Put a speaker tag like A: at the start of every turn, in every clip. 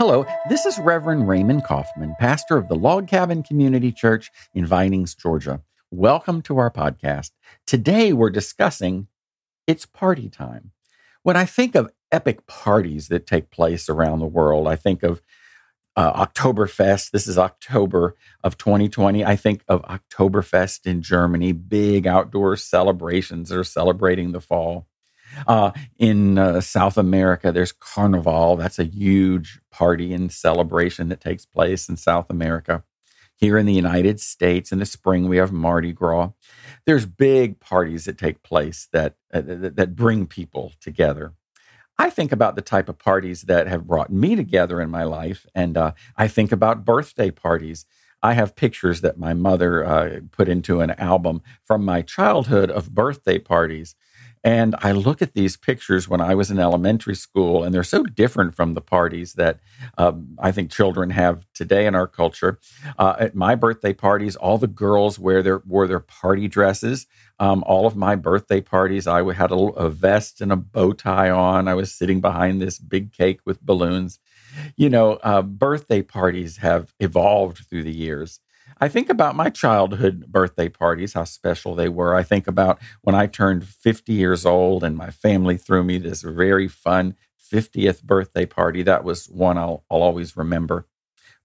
A: Hello, this is Reverend Raymond Coffman, pastor of the Log Cabin Community Church in Vinings, Georgia. Welcome to our podcast. Today we're discussing It's Party Time. When I think of epic parties that take place around the world, I think of uh, Oktoberfest. This is October of 2020. I think of Oktoberfest in Germany, big outdoor celebrations that are celebrating the fall. Uh, in uh, South America, there's Carnival. That's a huge party and celebration that takes place in South America. Here in the United States, in the spring, we have Mardi Gras. There's big parties that take place that uh, that, bring people together. I think about the type of parties that have brought me together in my life, and uh, I think about birthday parties. I have pictures that my mother uh, put into an album from my childhood of birthday parties. And I look at these pictures when I was in elementary school, and they're so different from the parties that um, I think children have today in our culture. Uh, at my birthday parties, all the girls wear their wore their party dresses. Um, all of my birthday parties, I had a, a vest and a bow tie on. I was sitting behind this big cake with balloons. You know, uh, birthday parties have evolved through the years. I think about my childhood birthday parties, how special they were. I think about when I turned 50 years old and my family threw me this very fun 50th birthday party. That was one I'll, I'll always remember.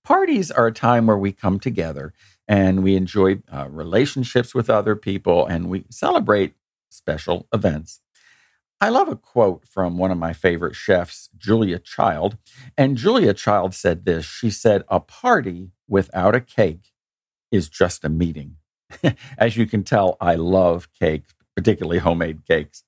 A: Parties are a time where we come together and we enjoy uh, relationships with other people and we celebrate special events. I love a quote from one of my favorite chefs, Julia Child. And Julia Child said this She said, A party without a cake is just a meeting. As you can tell, I love cake, particularly homemade cakes.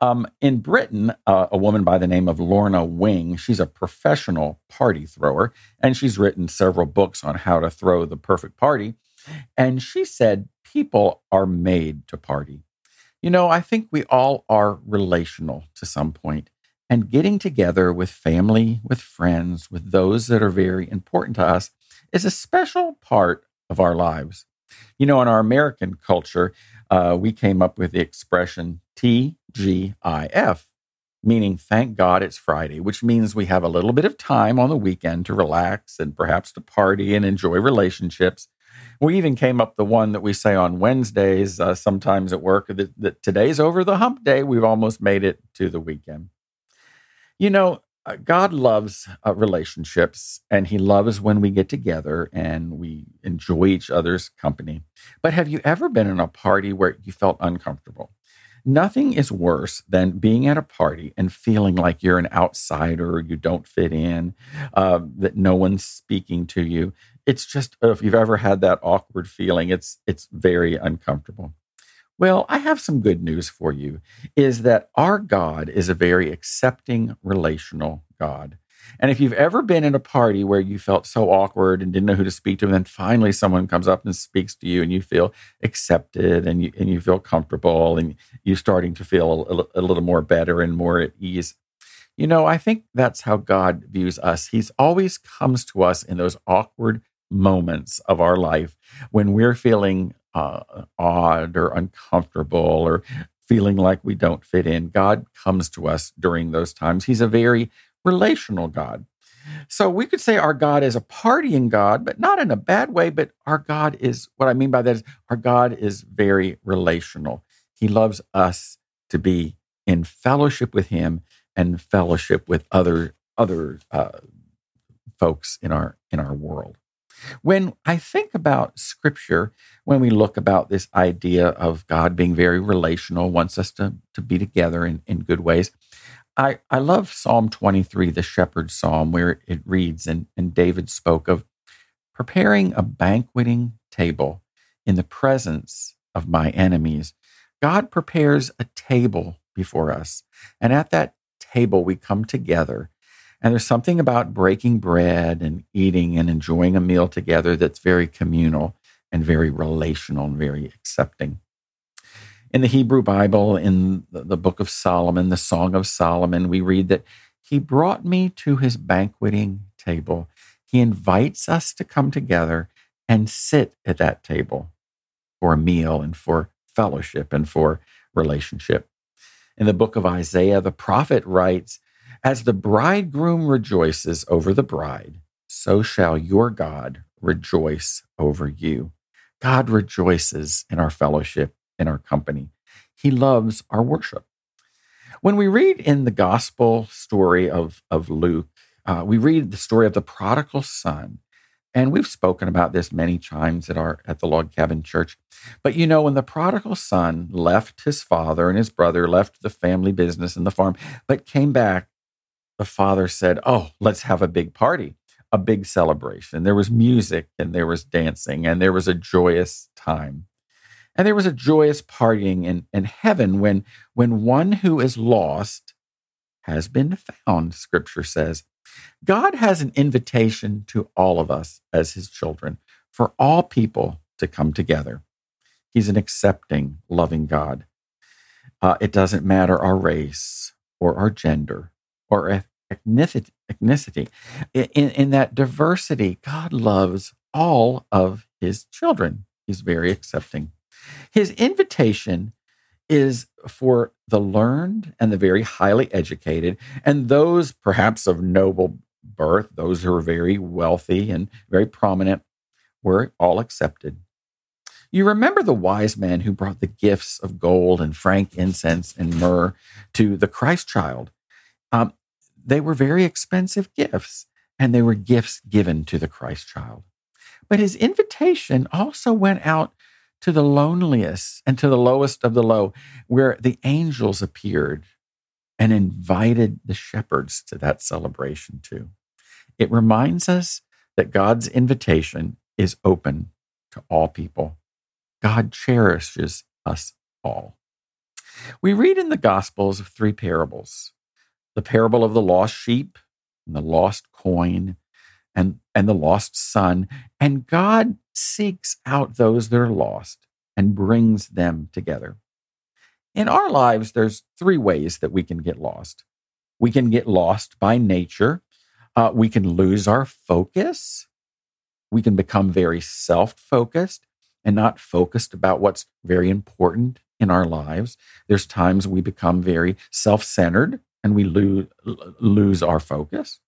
A: Um, in Britain, uh, a woman by the name of Lorna Wing, she's a professional party thrower, and she's written several books on how to throw the perfect party. And she said, People are made to party. You know, I think we all are relational to some point, and getting together with family, with friends, with those that are very important to us is a special part of our lives. You know, in our American culture, uh, we came up with the expression TGIF, meaning thank God it's Friday, which means we have a little bit of time on the weekend to relax and perhaps to party and enjoy relationships. We even came up the one that we say on Wednesdays, uh, sometimes at work, that, that today's over the hump day. We've almost made it to the weekend. You know, uh, God loves uh, relationships and he loves when we get together and we enjoy each other's company. But have you ever been in a party where you felt uncomfortable? Nothing is worse than being at a party and feeling like you're an outsider, you don't fit in, uh, that no one's speaking to you. It's just if you've ever had that awkward feeling, it's it's very uncomfortable. Well, I have some good news for you is that our God is a very accepting, relational God. And if you've ever been in a party where you felt so awkward and didn't know who to speak to, and then finally someone comes up and speaks to you and you feel accepted and you, and you feel comfortable and you're starting to feel a, a little more better and more at ease, you know, I think that's how God views us. He's always comes to us in those awkward moments of our life when we're feeling uh, odd or uncomfortable or feeling like we don't fit in. God comes to us during those times. He's a very relational God. So we could say our God is a partying God, but not in a bad way. But our God is what I mean by that is our God is very relational. He loves us to be in fellowship with Him and fellowship with other other uh, folks in our in our world. When I think about scripture, when we look about this idea of God being very relational, wants us to, to be together in, in good ways, I, I love Psalm 23, the shepherd's psalm, where it reads, and, and David spoke of preparing a banqueting table in the presence of my enemies. God prepares a table before us. And at that table, we come together and there's something about breaking bread and eating and enjoying a meal together that's very communal and very relational and very accepting. In the Hebrew Bible, in the book of Solomon, the Song of Solomon, we read that he brought me to his banqueting table. He invites us to come together and sit at that table for a meal and for fellowship and for relationship. In the book of Isaiah, the prophet writes, As the bridegroom rejoices over the bride, so shall your God rejoice over you. God rejoices in our fellowship, in our company. He loves our worship. When we read in the gospel story of, of Luke, uh, we read the story of the prodigal son. And we've spoken about this many times at our at the log cabin church. But you know, when the prodigal son left his father and his brother, left the family business and the farm, but came back, the father said, Oh, let's have a big party, a big celebration. There was music and there was dancing and there was a joyous time. And there was a joyous partying in, in heaven when when one who is lost has been found, scripture says. God has an invitation to all of us as his children, for all people to come together. He's an accepting, loving God. Uh, it doesn't matter our race or our gender or ethnicity. In, in that diversity, God loves all of his children. He's very accepting. His invitation is for the learned and the very highly educated, and those perhaps of noble birth, those who are very wealthy and very prominent, were all accepted. You remember the wise men who brought the gifts of gold and frankincense and myrrh to the Christ child. Um, they were very expensive gifts, and they were gifts given to the Christ child. But his invitation also went out to the loneliest and to the lowest of the low, where the angels appeared and invited the shepherds to that celebration too. It reminds us that God's invitation is open to all people. God cherishes us all. We read in the Gospels of three parables the parable of the lost sheep, and the lost coin, and, and the lost son. And God seeks out those that are lost and brings them together. In our lives, there's three ways that we can get lost. We can get lost by nature. Uh, we can lose our focus. We can become very self focused and not focused about what's very important in our lives. There's times we become very self centered and we lose, lose our focus.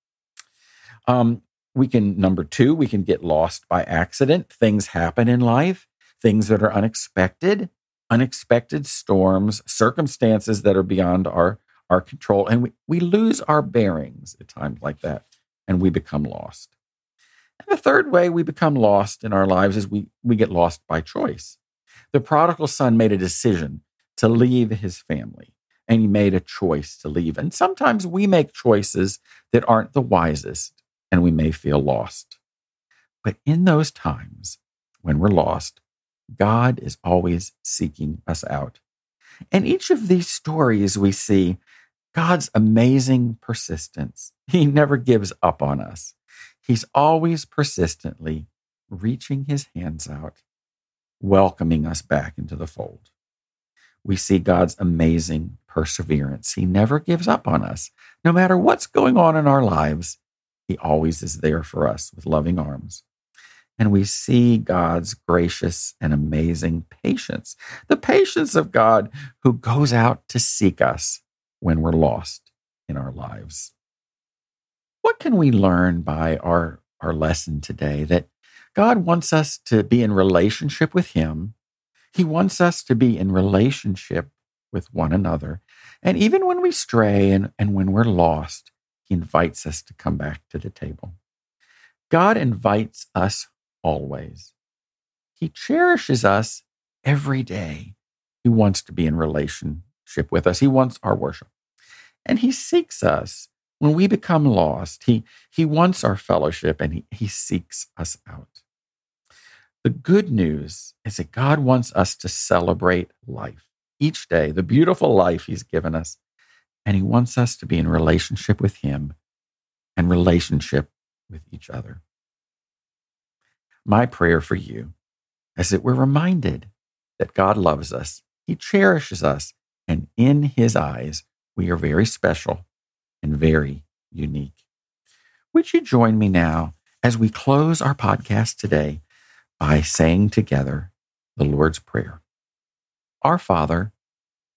A: Um, we can, number two, we can get lost by accident. Things happen in life, things that are unexpected, unexpected storms, circumstances that are beyond our, our control. And we, we lose our bearings at times like that and we become lost. And the third way we become lost in our lives is we, we get lost by choice. The prodigal son made a decision to leave his family and he made a choice to leave. And sometimes we make choices that aren't the wisest and we may feel lost. But in those times when we're lost, God is always seeking us out. And each of these stories we see God's amazing persistence. He never gives up on us. He's always persistently reaching his hands out, welcoming us back into the fold. We see God's amazing perseverance. He never gives up on us. No matter what's going on in our lives, He always is there for us with loving arms. And we see God's gracious and amazing patience, the patience of God who goes out to seek us when we're lost in our lives. What can we learn by our, our lesson today? That God wants us to be in relationship with Him. He wants us to be in relationship with one another. And even when we stray and, and when we're lost, He invites us to come back to the table. God invites us always. He cherishes us every day. He wants to be in relationship with us. He wants our worship. And He seeks us when we become lost, he, he wants our fellowship and he, he seeks us out. The good news is that God wants us to celebrate life each day, the beautiful life He's given us. And He wants us to be in relationship with Him and relationship with each other. My prayer for you is that we're reminded that God loves us, He cherishes us, and in His eyes, we are very special and very unique. Would you join me now as we close our podcast today by saying together the Lord's Prayer? Our Father,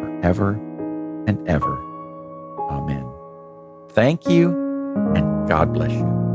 A: forever and ever. Amen. Thank you, and God bless you.